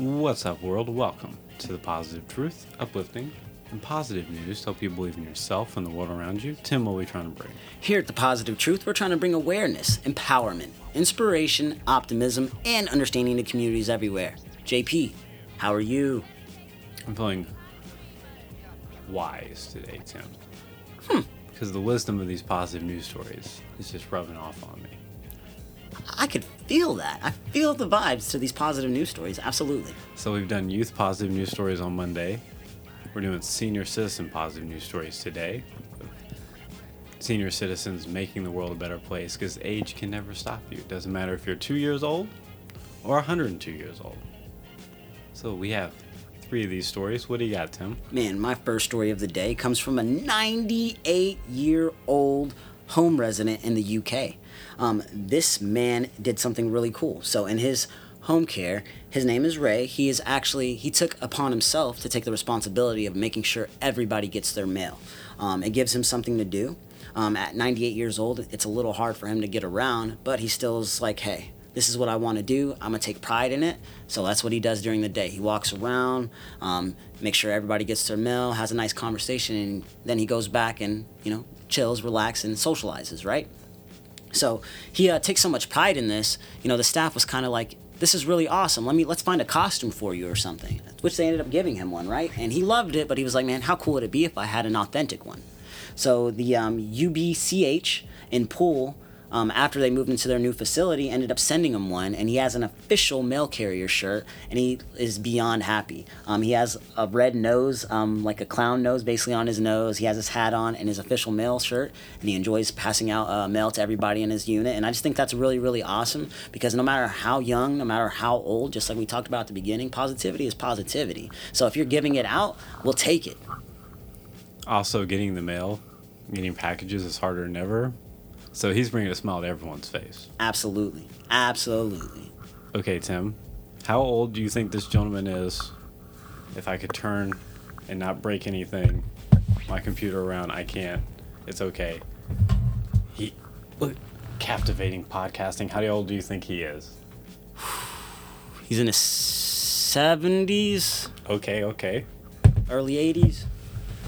What's up, world? Welcome to the Positive Truth, uplifting, and positive news to help you believe in yourself and the world around you. Tim, what are we trying to bring? Here at The Positive Truth, we're trying to bring awareness, empowerment, inspiration, optimism, and understanding to communities everywhere. JP, how are you? I'm feeling wise today, Tim. Hmm. Because the wisdom of these positive news stories is just rubbing off on me. I could feel that. I feel the vibes to these positive news stories, absolutely. So we've done youth positive news stories on Monday. We're doing senior citizen positive news stories today. Senior citizens making the world a better place because age can never stop you. It doesn't matter if you're two years old or 102 years old. So we have three of these stories. What do you got, Tim? Man, my first story of the day comes from a 98 year old home resident in the UK. Um, this man did something really cool. So, in his home care, his name is Ray. He is actually, he took upon himself to take the responsibility of making sure everybody gets their mail. Um, it gives him something to do. Um, at 98 years old, it's a little hard for him to get around, but he still is like, hey, this is what I want to do. I'm gonna take pride in it. So that's what he does during the day. He walks around, um, makes sure everybody gets their mail, has a nice conversation, and then he goes back and you know chills, relaxes, and socializes. Right. So he uh, takes so much pride in this. You know, the staff was kind of like, "This is really awesome. Let me let's find a costume for you or something." Which they ended up giving him one, right? And he loved it, but he was like, "Man, how cool would it be if I had an authentic one?" So the um, UBCH in Poole um, after they moved into their new facility, ended up sending him one, and he has an official mail carrier shirt, and he is beyond happy. Um, he has a red nose, um, like a clown nose, basically on his nose. He has his hat on and his official mail shirt, and he enjoys passing out uh, mail to everybody in his unit. And I just think that's really, really awesome because no matter how young, no matter how old, just like we talked about at the beginning, positivity is positivity. So if you're giving it out, we'll take it. Also, getting the mail, getting packages is harder than ever so he's bringing a smile to everyone's face. Absolutely. Absolutely. Okay, Tim. How old do you think this gentleman is? If I could turn and not break anything, my computer around, I can't. It's okay. He. Look, captivating podcasting. How old do you think he is? He's in his 70s. Okay, okay. Early 80s.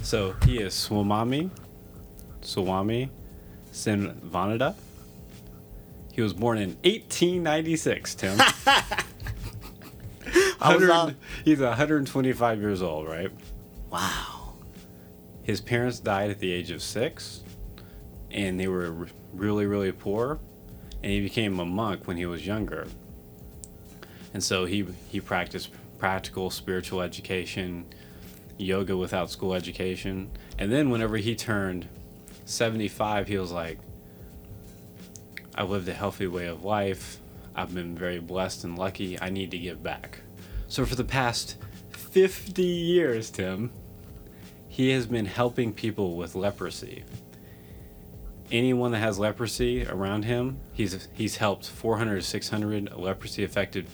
So he is Swami. Swami Sivananda. He was born in 1896, Tim. Uh, he's 125 years old, right? Wow. His parents died at the age of six, and they were really, really poor. And he became a monk when he was younger. And so he he practiced practical spiritual education, yoga without school education. And then whenever he turned 75, he was like, I've lived a healthy way of life. I've been very blessed and lucky. I need to give back. So, for the past 50 years, Tim, he has been helping people with leprosy. Anyone that has leprosy around him, he's, he's helped 400 to 600 leprosy affected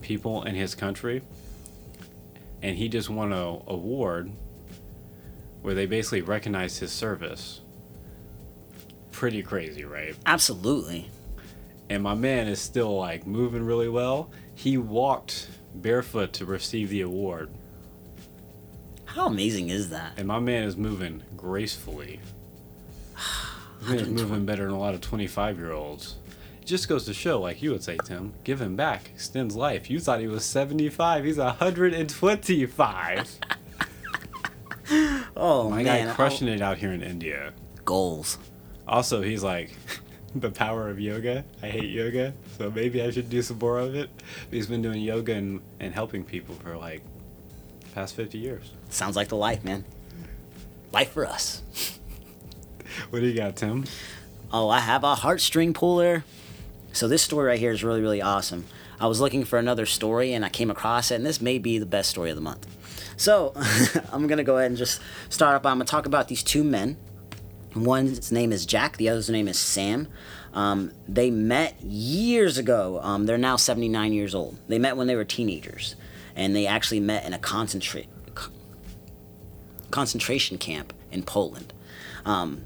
people in his country. And he just won an award where they basically recognized his service pretty crazy, right? Absolutely. And my man is still like moving really well. He walked barefoot to receive the award. How amazing is that? And my man is moving gracefully. He's moving better than a lot of 25 year olds. It just goes to show, like you would say, Tim, give him back, extends life. You thought he was 75, he's 125. oh, my man. guy crushing it out here in India. Goals. Also, he's like, the power of yoga. I hate yoga, so maybe I should do some more of it. But he's been doing yoga and, and helping people for like past 50 years. Sounds like the life, man. Life for us. what do you got, Tim? Oh, I have a heartstring puller. So this story right here is really, really awesome. I was looking for another story and I came across it, and this may be the best story of the month. So I'm gonna go ahead and just start up. I'm gonna talk about these two men One's name is Jack, the other's name is Sam. Um, they met years ago. Um, they're now 79 years old. They met when they were teenagers, and they actually met in a concentrate concentration camp in Poland. Um,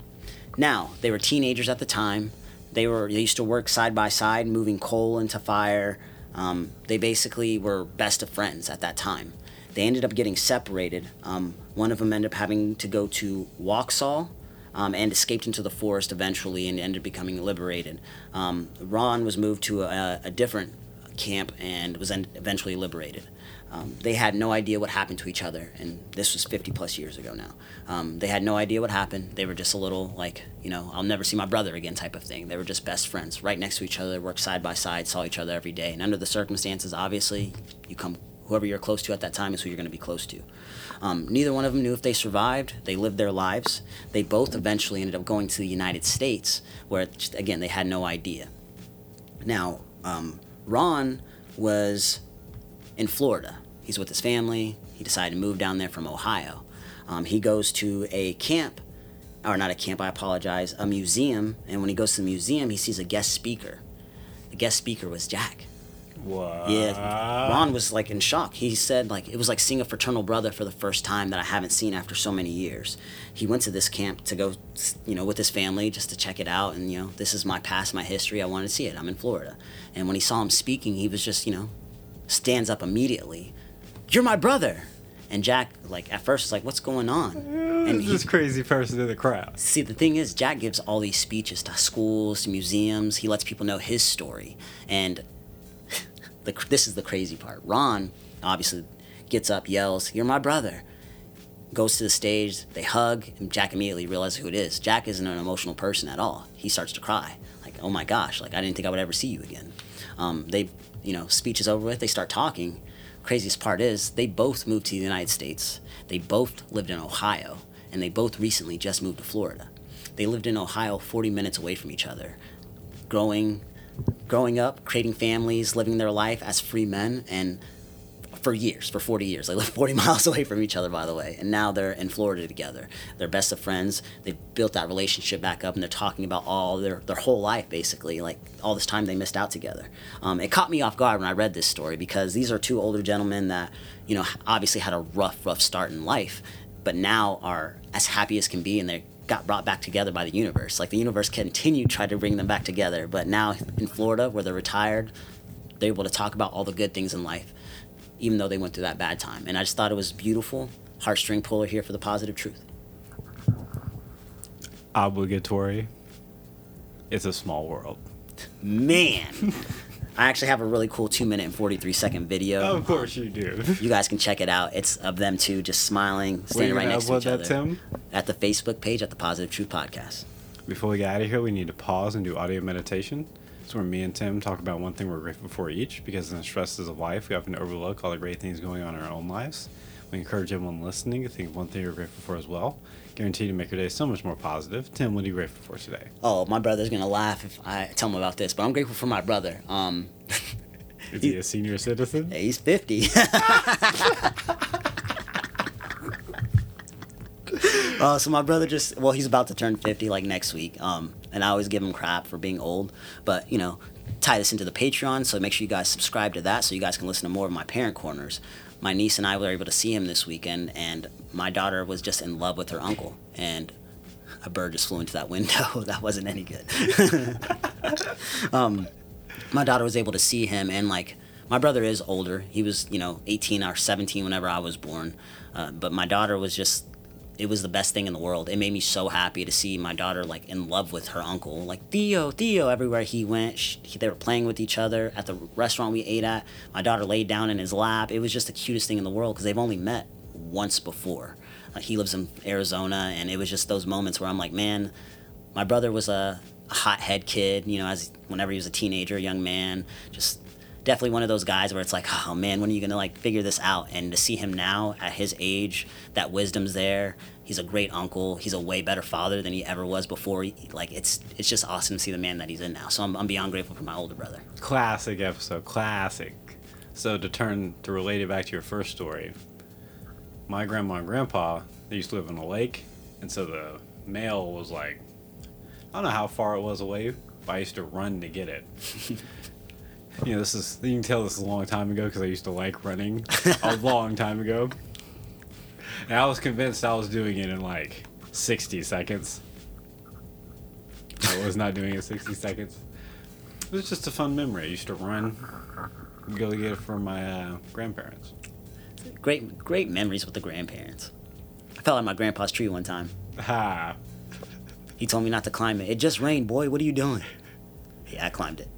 now they were teenagers at the time. They were they used to work side by side, moving coal into fire. Um, they basically were best of friends at that time. They ended up getting separated. Um, one of them ended up having to go to Waxhaw um, and escaped into the forest eventually and ended up becoming liberated. Um, Ron was moved to a, a different camp and was en- eventually liberated. Um, they had no idea what happened to each other, and this was 50 plus years ago now. Um, they had no idea what happened. They were just a little like, you know, I'll never see my brother again type of thing. They were just best friends, right next to each other, worked side by side, saw each other every day. And under the circumstances, obviously, you come, whoever you're close to at that time is who you're going to be close to. Um, neither one of them knew if they survived. They lived their lives. They both eventually ended up going to the United States, where, again, they had no idea. Now, um, Ron was in Florida. He's with his family. He decided to move down there from Ohio. Um, he goes to a camp, or not a camp, I apologize, a museum. And when he goes to the museum, he sees a guest speaker. The guest speaker was Jack. What? Yeah, Ron was like in shock. He said like it was like seeing a fraternal brother for the first time that I haven't seen after so many years. He went to this camp to go, you know, with his family just to check it out, and you know, this is my past, my history. I wanted to see it. I'm in Florida, and when he saw him speaking, he was just, you know, stands up immediately. You're my brother. And Jack, like at first, was like, "What's going on?" And this crazy person in the crowd. See, the thing is, Jack gives all these speeches to schools, to museums. He lets people know his story, and the, this is the crazy part. Ron obviously gets up, yells, "You're my brother!" Goes to the stage, they hug, and Jack immediately realizes who it is. Jack isn't an emotional person at all. He starts to cry, like, "Oh my gosh! Like I didn't think I would ever see you again." Um, they, you know, speech is over with. They start talking. Craziest part is they both moved to the United States. They both lived in Ohio, and they both recently just moved to Florida. They lived in Ohio 40 minutes away from each other, growing growing up, creating families, living their life as free men, and for years, for 40 years. They lived 40 miles away from each other, by the way. And now they're in Florida together. They're best of friends. They've built that relationship back up, and they're talking about all their, their whole life, basically, like all this time they missed out together. Um, it caught me off guard when I read this story because these are two older gentlemen that, you know, obviously had a rough, rough start in life, but now are as happy as can be, and they got brought back together by the universe. Like the universe continued try to bring them back together, but now in Florida, where they're retired, they're able to talk about all the good things in life, even though they went through that bad time. And I just thought it was beautiful. Heartstring puller here for the positive truth. Obligatory. It's a small world. Man, I actually have a really cool two minute and 43 second video. Of course you do. You guys can check it out. It's of them two just smiling, standing right next to each that, other. Tim? At the Facebook page at the Positive Truth Podcast. Before we get out of here, we need to pause and do audio meditation. It's where me and Tim talk about one thing we're grateful for each, because in the stresses of life, we often overlook all the great things going on in our own lives. We encourage everyone listening to think of one thing you're grateful for as well. Guaranteed to make your day so much more positive. Tim, what are you grateful for today? Oh, my brother's gonna laugh if I tell him about this, but I'm grateful for my brother. Um, Is he a senior citizen? he's 50. Uh, so my brother just well, he's about to turn 50 like next week. Um, and I always give him crap for being old, but you know, tie this into the Patreon. So make sure you guys subscribe to that so you guys can listen to more of my parent corners. My niece and I were able to see him this weekend, and my daughter was just in love with her uncle. And a bird just flew into that window. that wasn't any good. um, my daughter was able to see him, and like my brother is older. He was, you know, 18 or 17 whenever I was born. Uh, but my daughter was just it was the best thing in the world. It made me so happy to see my daughter like in love with her uncle. Like Theo, Theo, everywhere he went, she, they were playing with each other at the restaurant we ate at. My daughter laid down in his lap. It was just the cutest thing in the world because they've only met once before. He lives in Arizona, and it was just those moments where I'm like, man, my brother was a, a hothead kid. You know, as whenever he was a teenager, young man, just definitely one of those guys where it's like, oh man, when are you gonna like figure this out? And to see him now at his age, that wisdom's there. He's a great uncle. He's a way better father than he ever was before. Like it's it's just awesome to see the man that he's in now. So I'm, I'm beyond grateful for my older brother. Classic episode, classic. So to turn to relate it back to your first story, my grandma and grandpa they used to live on a lake, and so the mail was like, I don't know how far it was away, but I used to run to get it. you know, this is you can tell this is a long time ago because I used to like running a long time ago, and I was convinced I was doing it in like 60 seconds. I was not doing it 60 seconds. It was just a fun memory. I used to run, Go get it from my uh, grandparents. Great, great memories with the grandparents. I fell on my grandpa's tree one time. Ha! He told me not to climb it. It just rained, boy. What are you doing? Yeah, I climbed it.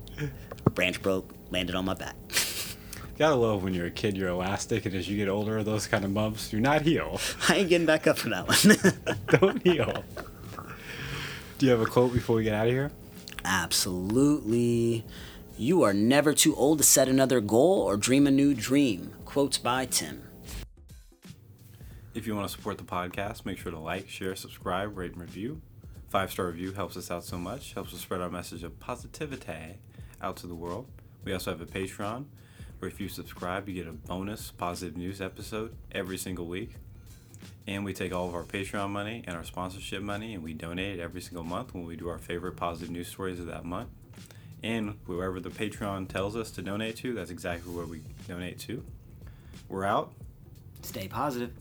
Branch broke, landed on my back. Gotta love when you're a kid, you're elastic, and as you get older, those kind of bumps do not heal. I ain't getting back up for that one. Don't heal. Do you have a quote before we get out of here? Absolutely. You are never too old to set another goal or dream a new dream. Quotes by Tim. If you want to support the podcast, make sure to like, share, subscribe, rate, and review. Five star review helps us out so much, helps us spread our message of positivity out to the world. We also have a Patreon where if you subscribe, you get a bonus positive news episode every single week. And we take all of our Patreon money and our sponsorship money and we donate it every single month when we do our favorite positive news stories of that month. And whoever the Patreon tells us to donate to, that's exactly where we donate to. We're out. Stay positive.